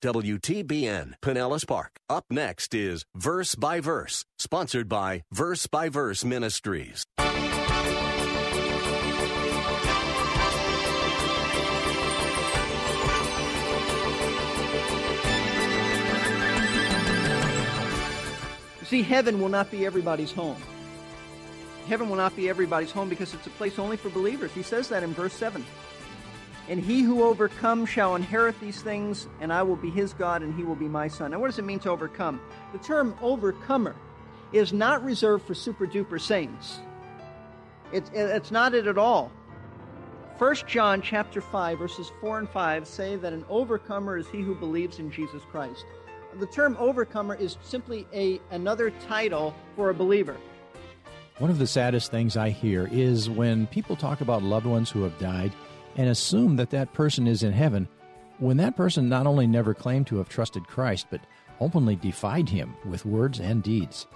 WTBN Pinellas Park. Up next is Verse by Verse, sponsored by Verse by Verse Ministries. See, heaven will not be everybody's home. Heaven will not be everybody's home because it's a place only for believers. He says that in verse 7. And he who overcomes shall inherit these things, and I will be his God, and he will be my son. Now, what does it mean to overcome? The term overcomer is not reserved for super duper saints. It's, it's not it at all. 1 John chapter 5, verses 4 and 5 say that an overcomer is he who believes in Jesus Christ. The term overcomer is simply a, another title for a believer. One of the saddest things I hear is when people talk about loved ones who have died and assume that that person is in heaven when that person not only never claimed to have trusted Christ, but openly defied him with words and deeds.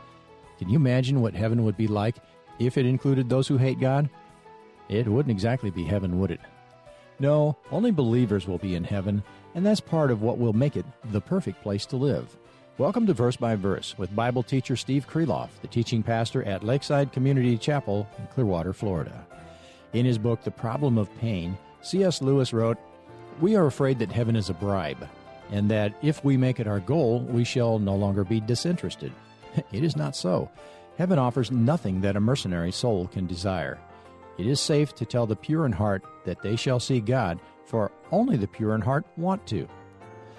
Can you imagine what heaven would be like if it included those who hate God? It wouldn't exactly be heaven, would it? No, only believers will be in heaven, and that's part of what will make it the perfect place to live. Welcome to Verse by Verse with Bible teacher Steve Kreloff, the teaching pastor at Lakeside Community Chapel in Clearwater, Florida. In his book, The Problem of Pain, C.S. Lewis wrote, We are afraid that heaven is a bribe, and that if we make it our goal, we shall no longer be disinterested. It is not so. Heaven offers nothing that a mercenary soul can desire. It is safe to tell the pure in heart that they shall see God, for only the pure in heart want to.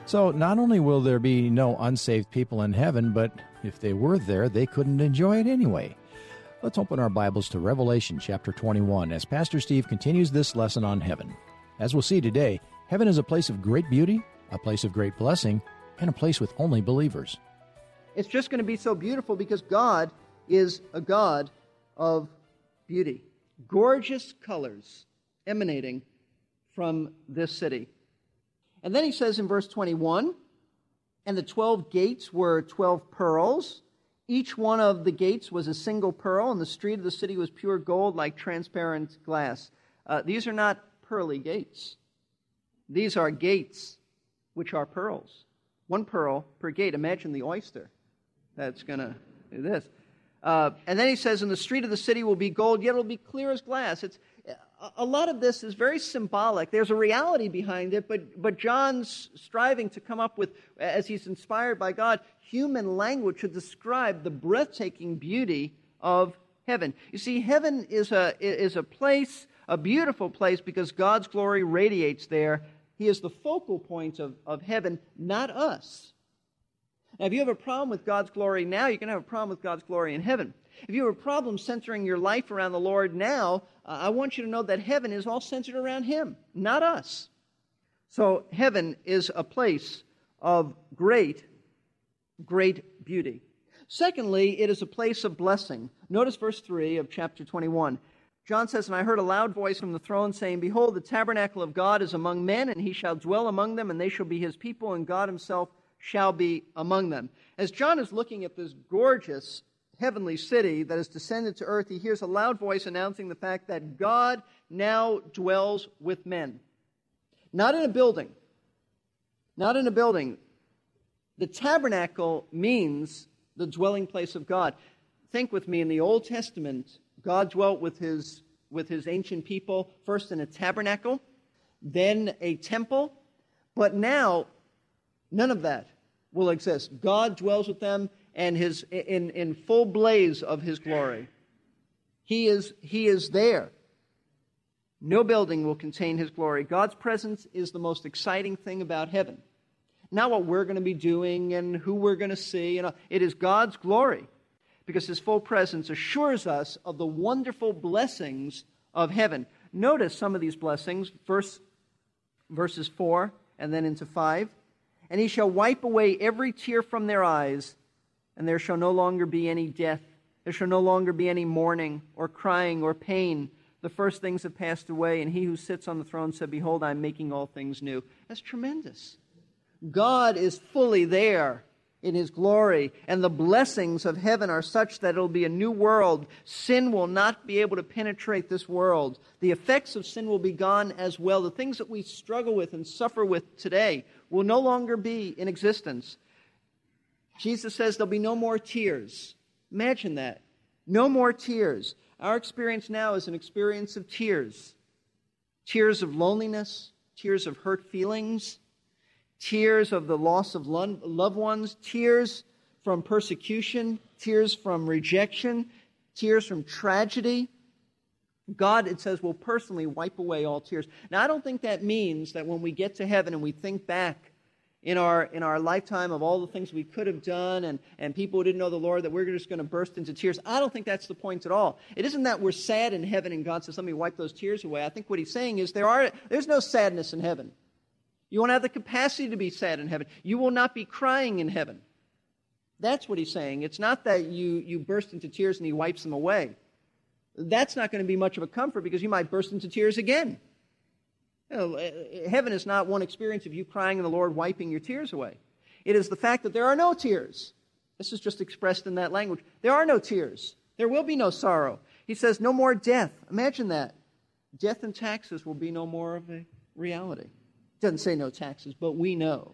So, not only will there be no unsaved people in heaven, but if they were there, they couldn't enjoy it anyway. Let's open our Bibles to Revelation chapter 21 as Pastor Steve continues this lesson on heaven. As we'll see today, heaven is a place of great beauty, a place of great blessing, and a place with only believers. It's just going to be so beautiful because God is a God of beauty. Gorgeous colors emanating from this city. And then he says in verse 21 and the 12 gates were 12 pearls. Each one of the gates was a single pearl, and the street of the city was pure gold like transparent glass. Uh, these are not pearly gates. These are gates which are pearls. One pearl per gate. Imagine the oyster that's going to do this. Uh, and then he says, "In the street of the city will be gold, yet it will be clear as glass." It's a lot of this is very symbolic. There's a reality behind it, but, but John's striving to come up with, as he's inspired by God, human language to describe the breathtaking beauty of heaven. You see, heaven is a, is a place, a beautiful place, because God's glory radiates there. He is the focal point of, of heaven, not us. Now, if you have a problem with God's glory now, you're going to have a problem with God's glory in heaven. If you have a problem centering your life around the Lord now, uh, I want you to know that heaven is all centered around Him, not us. So, heaven is a place of great, great beauty. Secondly, it is a place of blessing. Notice verse 3 of chapter 21. John says, And I heard a loud voice from the throne saying, Behold, the tabernacle of God is among men, and he shall dwell among them, and they shall be his people, and God himself shall be among them. As John is looking at this gorgeous heavenly city that has descended to earth, he hears a loud voice announcing the fact that God now dwells with men. Not in a building. Not in a building. The tabernacle means the dwelling place of God. Think with me in the Old Testament, God dwelt with his, with his ancient people, first in a tabernacle, then a temple. But now, none of that will exist. God dwells with them and his, in, in full blaze of his glory. He is, he is there. No building will contain his glory. God's presence is the most exciting thing about heaven. Not what we're going to be doing and who we're going to see. You know, it is God's glory because his full presence assures us of the wonderful blessings of heaven. Notice some of these blessings, verse, verses 4 and then into 5. And he shall wipe away every tear from their eyes, and there shall no longer be any death. There shall no longer be any mourning, or crying, or pain. The first things have passed away, and he who sits on the throne said, Behold, I am making all things new. That's tremendous. God is fully there in his glory, and the blessings of heaven are such that it'll be a new world. Sin will not be able to penetrate this world. The effects of sin will be gone as well. The things that we struggle with and suffer with today will no longer be in existence. Jesus says there'll be no more tears. Imagine that. No more tears. Our experience now is an experience of tears tears of loneliness, tears of hurt feelings tears of the loss of loved ones, tears from persecution, tears from rejection, tears from tragedy. God, it says, will personally wipe away all tears. Now, I don't think that means that when we get to heaven and we think back in our, in our lifetime of all the things we could have done and, and people who didn't know the Lord, that we're just going to burst into tears. I don't think that's the point at all. It isn't that we're sad in heaven and God says, let me wipe those tears away. I think what he's saying is there are, there's no sadness in heaven. You won't have the capacity to be sad in heaven. You will not be crying in heaven. That's what he's saying. It's not that you, you burst into tears and he wipes them away. That's not going to be much of a comfort because you might burst into tears again. You know, eh, eh, heaven is not one experience of you crying and the Lord wiping your tears away. It is the fact that there are no tears. This is just expressed in that language. There are no tears. There will be no sorrow. He says, no more death. Imagine that. Death and taxes will be no more of a reality. It Doesn't say no taxes, but we know.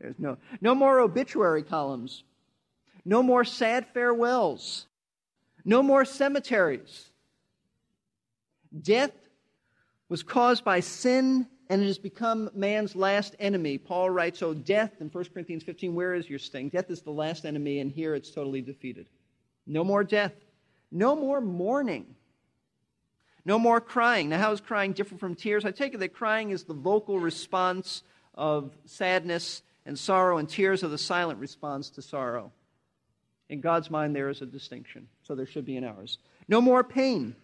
There's no, no more obituary columns. No more sad farewells. No more cemeteries. Death was caused by sin and it has become man's last enemy. Paul writes, So death, in 1 Corinthians 15, where is your sting? Death is the last enemy, and here it's totally defeated. No more death. No more mourning. No more crying. Now, how is crying different from tears? I take it that crying is the vocal response of sadness and sorrow, and tears are the silent response to sorrow. In God's mind, there is a distinction, so there should be in ours. No more pain.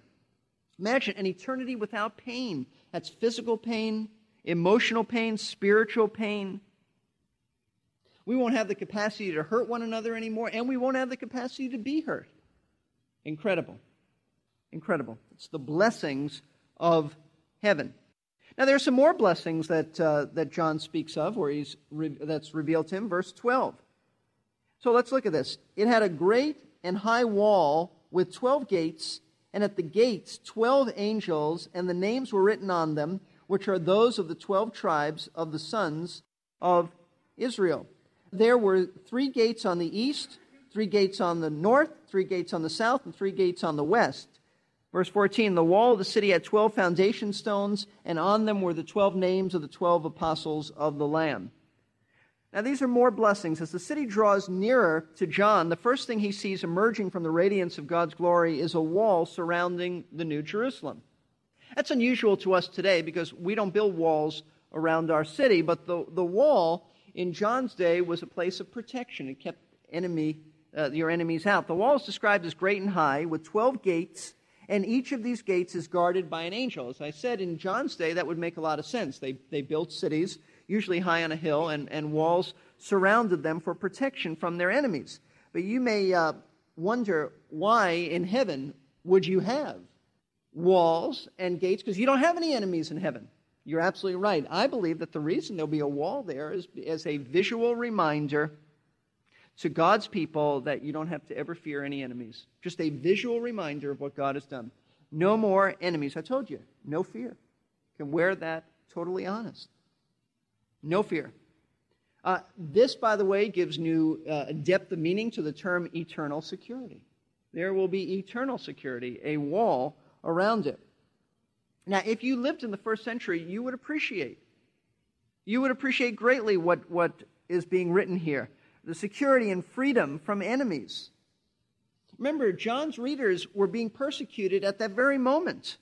Imagine an eternity without pain. That's physical pain, emotional pain, spiritual pain. We won't have the capacity to hurt one another anymore, and we won't have the capacity to be hurt. Incredible. Incredible. It's the blessings of heaven. Now, there are some more blessings that, uh, that John speaks of, where he's re- that's revealed to him. Verse 12. So let's look at this. It had a great and high wall with 12 gates, and at the gates 12 angels, and the names were written on them, which are those of the 12 tribes of the sons of Israel. There were three gates on the east, three gates on the north, three gates on the south, and three gates on the west. Verse 14 The wall of the city had 12 foundation stones, and on them were the 12 names of the 12 apostles of the Lamb. Now, these are more blessings. As the city draws nearer to John, the first thing he sees emerging from the radiance of God's glory is a wall surrounding the New Jerusalem. That's unusual to us today because we don't build walls around our city, but the, the wall in John's day was a place of protection. It kept enemy, uh, your enemies out. The wall is described as great and high, with 12 gates and each of these gates is guarded by an angel. As I said, in John's day, that would make a lot of sense. They, they built cities, usually high on a hill, and, and walls surrounded them for protection from their enemies. But you may uh, wonder why in heaven would you have walls and gates? Because you don't have any enemies in heaven. You're absolutely right. I believe that the reason there'll be a wall there is as a visual reminder to God's people that you don't have to ever fear any enemies. Just a visual reminder of what God has done. No more enemies. I told you, no fear. You can wear that totally honest. No fear. Uh, this, by the way, gives new uh, depth of meaning to the term eternal security. There will be eternal security, a wall around it. Now, if you lived in the first century, you would appreciate. You would appreciate greatly what, what is being written here the security and freedom from enemies. Remember, John's readers were being persecuted at that very moment.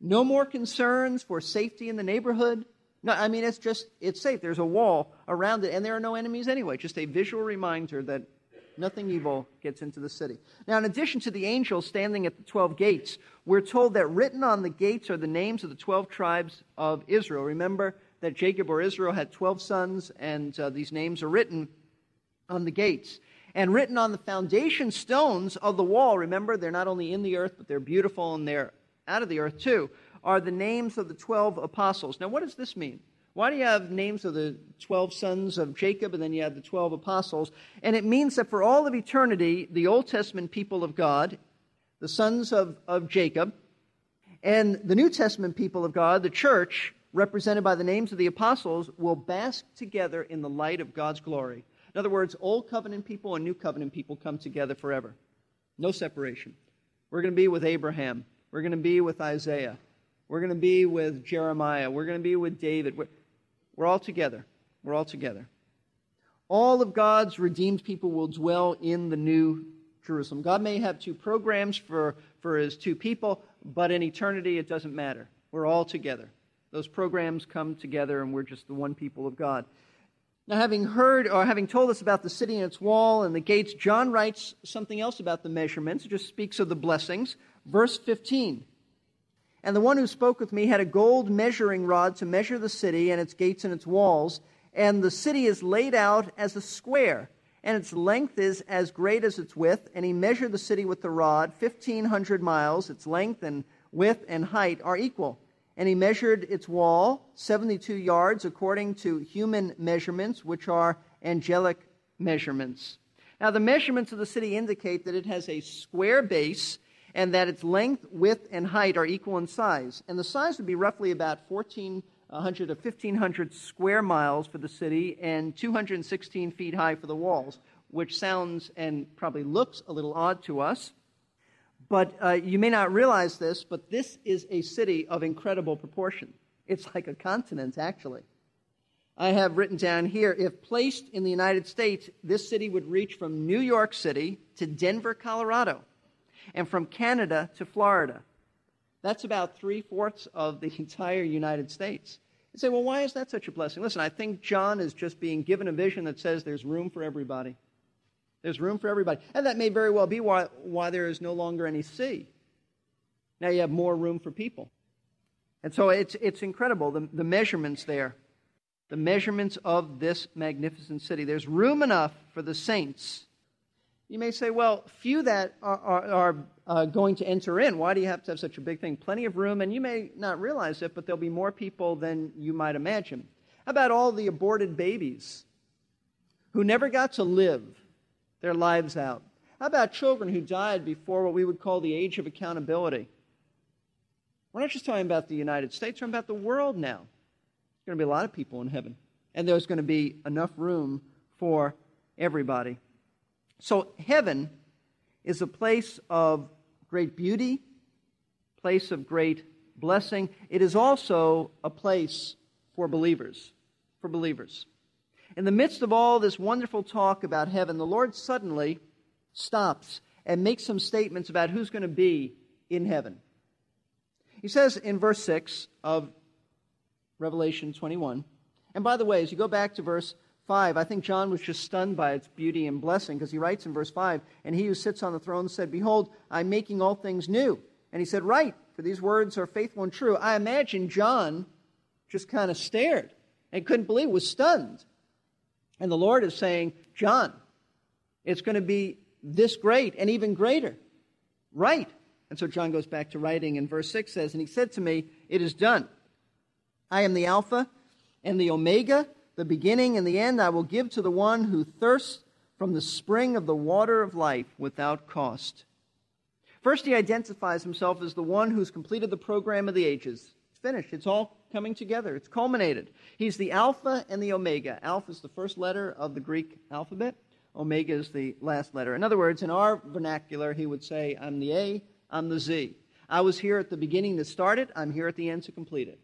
No more concerns for safety in the neighborhood. No, I mean, it's just, it's safe. There's a wall around it, and there are no enemies anyway. Just a visual reminder that nothing evil gets into the city. Now, in addition to the angels standing at the 12 gates, we're told that written on the gates are the names of the 12 tribes of Israel. Remember, that Jacob or Israel had 12 sons, and uh, these names are written on the gates. And written on the foundation stones of the wall, remember, they're not only in the earth, but they're beautiful and they're out of the earth too, are the names of the 12 apostles. Now, what does this mean? Why do you have names of the 12 sons of Jacob and then you have the 12 apostles? And it means that for all of eternity, the Old Testament people of God, the sons of, of Jacob, and the New Testament people of God, the church, represented by the names of the apostles, will bask together in the light of God's glory. In other words, Old Covenant people and New Covenant people come together forever. No separation. We're going to be with Abraham. We're going to be with Isaiah. We're going to be with Jeremiah. We're going to be with David. We're, we're all together. We're all together. All of God's redeemed people will dwell in the new Jerusalem. God may have two programs for, for his two people, but in eternity it doesn't matter. We're all together. Those programs come together, and we're just the one people of God. Now, having heard or having told us about the city and its wall and the gates, John writes something else about the measurements. It just speaks of the blessings. Verse 15 and the one who spoke with me had a gold measuring rod to measure the city and its gates and its walls. And the city is laid out as a square, and its length is as great as its width. And he measured the city with the rod, 1,500 miles. Its length and width and height are equal. And he measured its wall, 72 yards, according to human measurements, which are angelic measurements. Now, the measurements of the city indicate that it has a square base and that its length, width, and height are equal in size. And the size would be roughly about 1,400 to 1,500 square miles for the city and 216 feet high for the walls, which sounds and probably looks a little odd to us. But uh, you may not realize this, but this is a city of incredible proportion. It's like a continent, actually. I have written down here if placed in the United States, this city would reach from New York City to Denver, Colorado and from Canada to Florida. That's about three fourths of the entire United States. You say, well, why is that such a blessing? Listen, I think John is just being given a vision that says there's room for everybody. There's room for everybody. And that may very well be why, why there is no longer any sea. Now you have more room for people. And so it's, it's incredible, the, the measurements there, the measurements of this magnificent city. There's room enough for the saints you may say, well, few that are, are, are uh, going to enter in. Why do you have to have such a big thing? Plenty of room, and you may not realize it, but there'll be more people than you might imagine. How about all the aborted babies who never got to live their lives out? How about children who died before what we would call the age of accountability? We're not just talking about the United States, we're talking about the world now. There's going to be a lot of people in heaven, and there's going to be enough room for everybody. So, heaven is a place of great beauty, place of great blessing. It is also a place for believers. For believers. In the midst of all this wonderful talk about heaven, the Lord suddenly stops and makes some statements about who's going to be in heaven. He says in verse 6 of Revelation 21, and by the way, as you go back to verse 5, I think John was just stunned by its beauty and blessing because he writes in verse 5 And he who sits on the throne said, Behold, I'm making all things new. And he said, Right, for these words are faithful and true. I imagine John just kind of stared and couldn't believe, was stunned. And the Lord is saying, John, it's going to be this great and even greater. Right. And so John goes back to writing, and verse 6 says, And he said to me, It is done. I am the Alpha and the Omega the beginning and the end I will give to the one who thirsts from the spring of the water of life without cost. First, he identifies himself as the one who's completed the program of the ages. It's finished. It's all coming together. It's culminated. He's the Alpha and the Omega. Alpha is the first letter of the Greek alphabet. Omega is the last letter. In other words, in our vernacular, he would say, I'm the A, I'm the Z. I was here at the beginning to start it, I'm here at the end to complete it.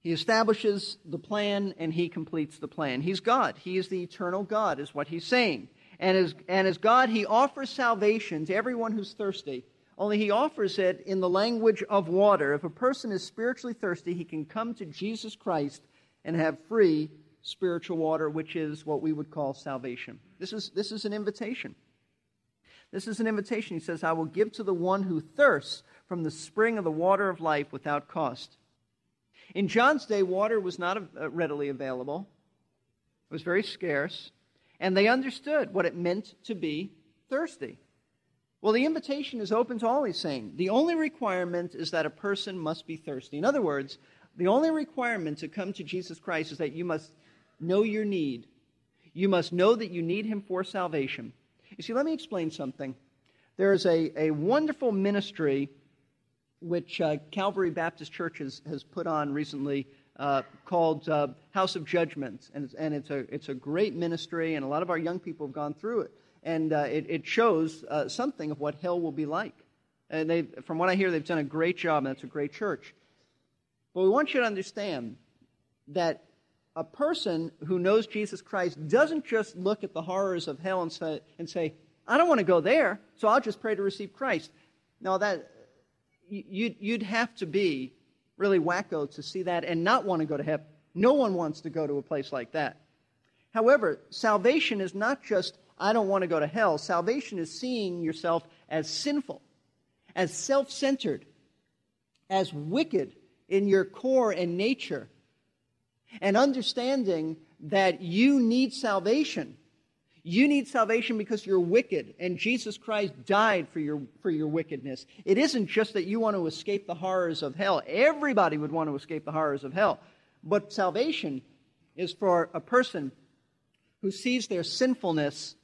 He establishes the plan and he completes the plan. He's God. He is the eternal God, is what he's saying. And as, and as God, he offers salvation to everyone who's thirsty, only he offers it in the language of water. If a person is spiritually thirsty, he can come to Jesus Christ and have free spiritual water, which is what we would call salvation. This is, this is an invitation. This is an invitation. He says, I will give to the one who thirsts from the spring of the water of life without cost. In John's day, water was not uh, readily available, it was very scarce, and they understood what it meant to be thirsty. Well, the invitation is open to all, he's saying. The only requirement is that a person must be thirsty. In other words, the only requirement to come to Jesus Christ is that you must know your need. You must know that you need him for salvation. You see, let me explain something. There is a, a wonderful ministry which uh, Calvary Baptist Church has, has put on recently uh, called uh, House of Judgments. And, it's, and it's, a, it's a great ministry, and a lot of our young people have gone through it and uh, it, it, shows uh, something of what hell will be like. And they, from what I hear, they've done a great job, and that's a great church. But we want you to understand that a person who knows Jesus Christ doesn't just look at the horrors of hell and say, and say I don't want to go there, so I'll just pray to receive Christ. No, that you'd, you'd have to be really wacko to see that and not want to go to heaven. No one wants to go to a place like that. However, salvation is not just I don't want to go to hell. Salvation is seeing yourself as sinful, as self centered, as wicked in your core and nature, and understanding that you need salvation. You need salvation because you're wicked, and Jesus Christ died for your, for your wickedness. It isn't just that you want to escape the horrors of hell. Everybody would want to escape the horrors of hell. But salvation is for a person who sees their sinfulness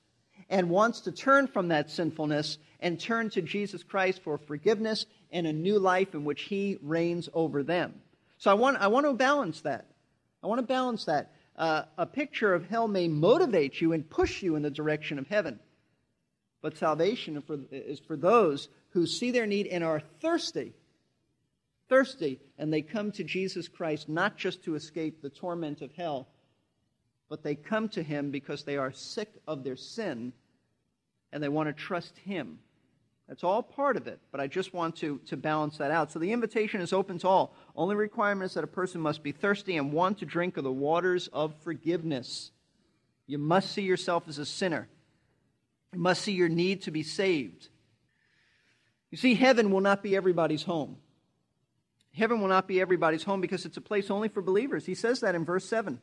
and wants to turn from that sinfulness and turn to Jesus Christ for forgiveness and a new life in which He reigns over them. So I want, I want to balance that. I want to balance that. Uh, a picture of hell may motivate you and push you in the direction of heaven. But salvation is for those who see their need and are thirsty. Thirsty, and they come to Jesus Christ not just to escape the torment of hell, but they come to him because they are sick of their sin and they want to trust him. That's all part of it, but I just want to, to balance that out. So the invitation is open to all. Only requirement is that a person must be thirsty and want to drink of the waters of forgiveness. You must see yourself as a sinner. You must see your need to be saved. You see, heaven will not be everybody's home. Heaven will not be everybody's home because it's a place only for believers. He says that in verse 7.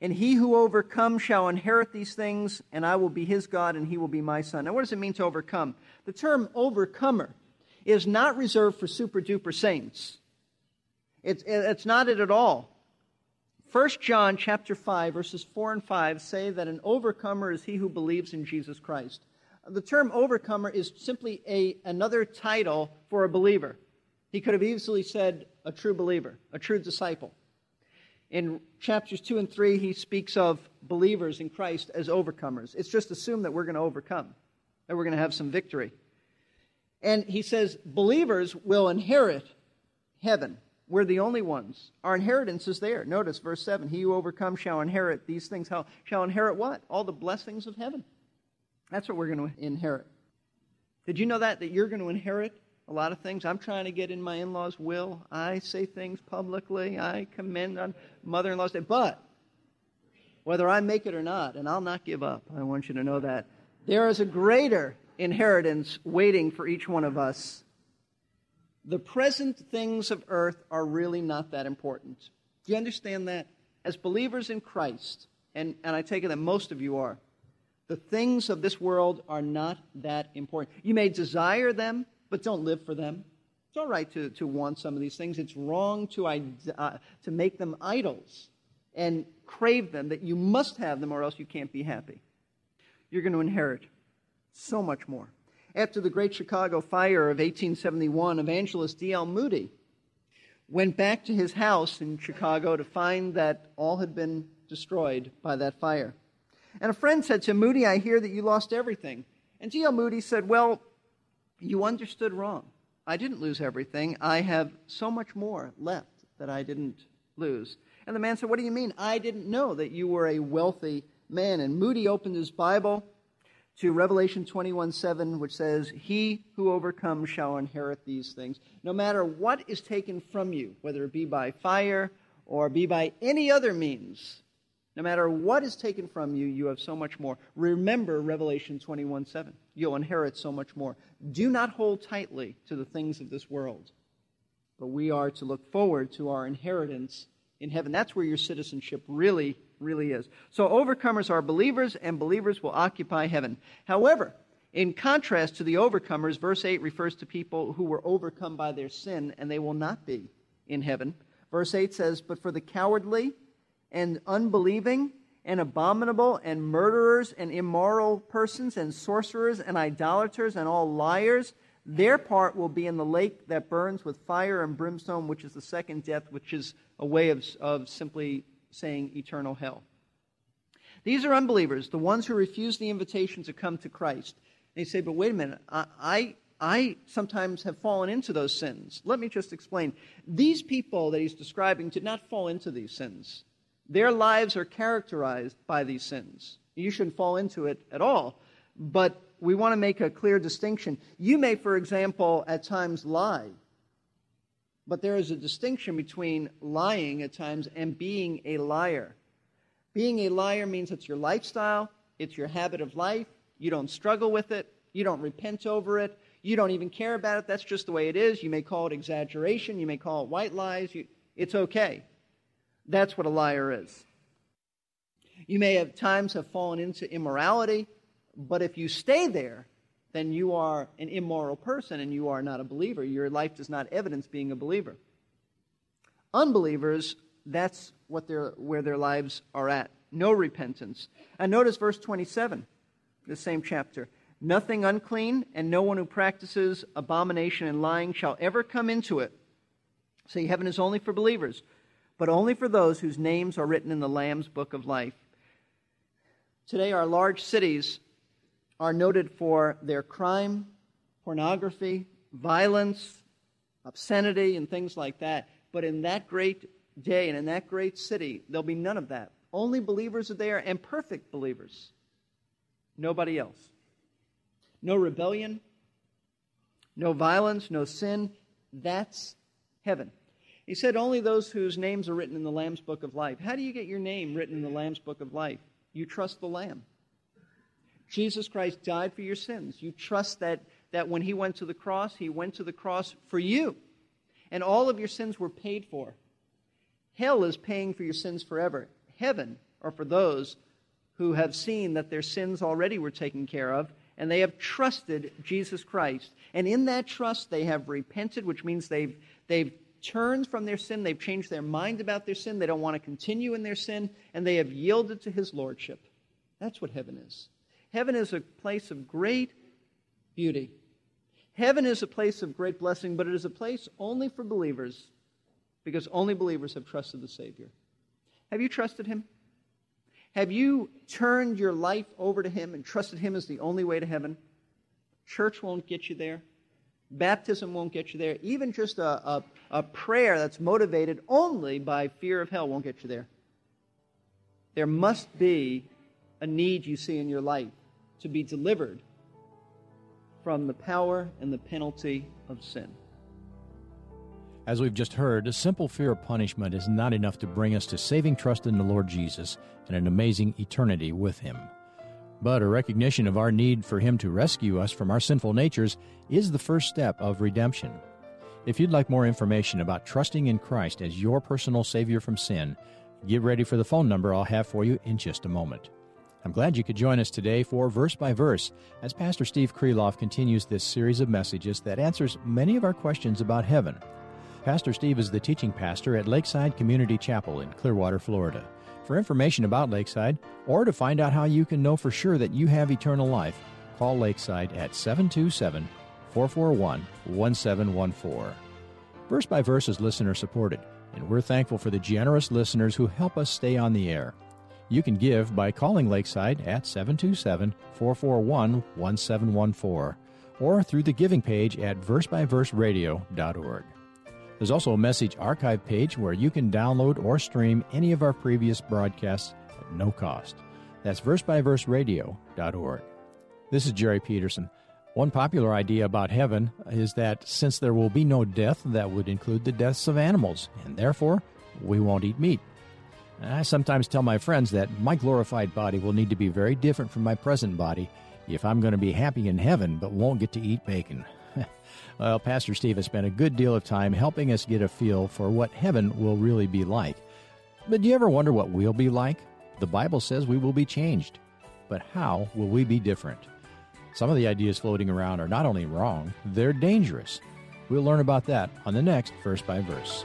And he who overcomes shall inherit these things, and I will be his God, and he will be my son. Now, what does it mean to overcome? The term overcomer is not reserved for super duper saints. It's, it's not it at all. 1 John chapter 5, verses 4 and 5 say that an overcomer is he who believes in Jesus Christ. The term overcomer is simply a, another title for a believer. He could have easily said a true believer, a true disciple. In chapters 2 and 3, he speaks of believers in Christ as overcomers. It's just assumed that we're going to overcome, that we're going to have some victory. And he says believers will inherit heaven. We're the only ones. Our inheritance is there. Notice verse 7 He who overcomes shall inherit these things. How, shall inherit what? All the blessings of heaven. That's what we're going to inherit. Did you know that? That you're going to inherit a lot of things. I'm trying to get in my in law's will. I say things publicly. I commend on mother in law's day. But whether I make it or not, and I'll not give up, I want you to know that, there is a greater inheritance waiting for each one of us. The present things of earth are really not that important. Do you understand that? As believers in Christ, and, and I take it that most of you are, the things of this world are not that important. You may desire them, but don't live for them. It's all right to, to want some of these things. It's wrong to, uh, to make them idols and crave them, that you must have them or else you can't be happy. You're going to inherit so much more. After the Great Chicago Fire of 1871, evangelist D.L. Moody went back to his house in Chicago to find that all had been destroyed by that fire. And a friend said to Moody, I hear that you lost everything. And D.L. Moody said, Well, you understood wrong. I didn't lose everything. I have so much more left that I didn't lose. And the man said, What do you mean? I didn't know that you were a wealthy man. And Moody opened his Bible to Revelation 21 7, which says, He who overcomes shall inherit these things. No matter what is taken from you, whether it be by fire or be by any other means, no matter what is taken from you, you have so much more. Remember Revelation 21 7. You'll inherit so much more. Do not hold tightly to the things of this world. but we are to look forward to our inheritance in heaven. That's where your citizenship really, really is. So overcomers are believers, and believers will occupy heaven. However, in contrast to the overcomers, verse 8 refers to people who were overcome by their sin, and they will not be in heaven. Verse 8 says, But for the cowardly and unbelieving and abominable and murderers and immoral persons and sorcerers and idolaters and all liars, their part will be in the lake that burns with fire and brimstone, which is the second death, which is a way of, of simply saying eternal hell. These are unbelievers, the ones who refuse the invitation to come to Christ. And you say, but wait a minute, I, I, I sometimes have fallen into those sins. Let me just explain. These people that he's describing did not fall into these sins. Their lives are characterized by these sins. You shouldn't fall into it at all. But we want to make a clear distinction. You may, for example, at times lie. But there is a distinction between lying at times and being a liar. Being a liar means it's your lifestyle, it's your habit of life. You don't struggle with it, you don't repent over it, you don't even care about it. That's just the way it is. You may call it exaggeration, you may call it white lies. You, it's okay. That's what a liar is. You may have times have fallen into immorality, but if you stay there, then you are an immoral person and you are not a believer. Your life does not evidence being a believer. Unbelievers, that's what their, where their lives are at. No repentance. And notice verse 27, the same chapter. Nothing unclean, and no one who practices abomination and lying shall ever come into it. See, heaven is only for believers but only for those whose names are written in the Lamb's book of life. Today, our large cities are noted for their crime, pornography, violence, obscenity, and things like that. But in that great day and in that great city, there'll be none of that. Only believers are there and perfect believers. Nobody else. No rebellion, no violence, no sin. That's heaven. He said, Only those whose names are written in the Lamb's book of life. How do you get your name written in the Lamb's book of life? You trust the Lamb. Jesus Christ died for your sins. You trust that, that when he went to the cross, he went to the cross for you. And all of your sins were paid for. Hell is paying for your sins forever. Heaven are for those who have seen that their sins already were taken care of and they have trusted Jesus Christ. And in that trust, they have repented, which means they've, they've turned from their sin, they've changed their mind about their sin, they don't want to continue in their sin, and they have yielded to his lordship. That's what heaven is. Heaven is a place of great beauty. Heaven is a place of great blessing, but it is a place only for believers because only believers have trusted the Savior. Have you trusted him? Have you turned your life over to him and trusted him as the only way to heaven? Church won't get you there. Baptism won't get you there. Even just a, a, a, prayer that's motivated only by fear of hell won't get you there. There must be a need you see in your life to be delivered from the power and the penalty of sin. As we've just heard, a simple fear of punishment is not enough to bring us to saving trust in the Lord Jesus and an amazing eternity with Him. But a recognition of our need for Him to rescue us from our sinful natures is the first step of redemption. If you'd like more information about trusting in Christ as your personal Savior from sin, get ready for the phone number I'll have for you in just a moment. I'm glad you could join us today for Verse by Verse as Pastor Steve Kreloff continues this series of messages that answers many of our questions about heaven. Pastor Steve is the teaching pastor at Lakeside Community Chapel in Clearwater, Florida. For information about Lakeside, or to find out how you can know for sure that you have eternal life, call Lakeside at 727 441 1714. Verse by Verse is listener supported, and we're thankful for the generous listeners who help us stay on the air. You can give by calling Lakeside at 727 441 1714 or through the giving page at versebyverseradio.org. There's also a message archive page where you can download or stream any of our previous broadcasts at no cost. That's versebyverseradio.org. This is Jerry Peterson. One popular idea about heaven is that since there will be no death, that would include the deaths of animals, and therefore we won't eat meat. And I sometimes tell my friends that my glorified body will need to be very different from my present body if I'm going to be happy in heaven but won't get to eat bacon. Well, Pastor Steve has spent a good deal of time helping us get a feel for what heaven will really be like. But do you ever wonder what we'll be like? The Bible says we will be changed. But how will we be different? Some of the ideas floating around are not only wrong, they're dangerous. We'll learn about that on the next Verse by Verse.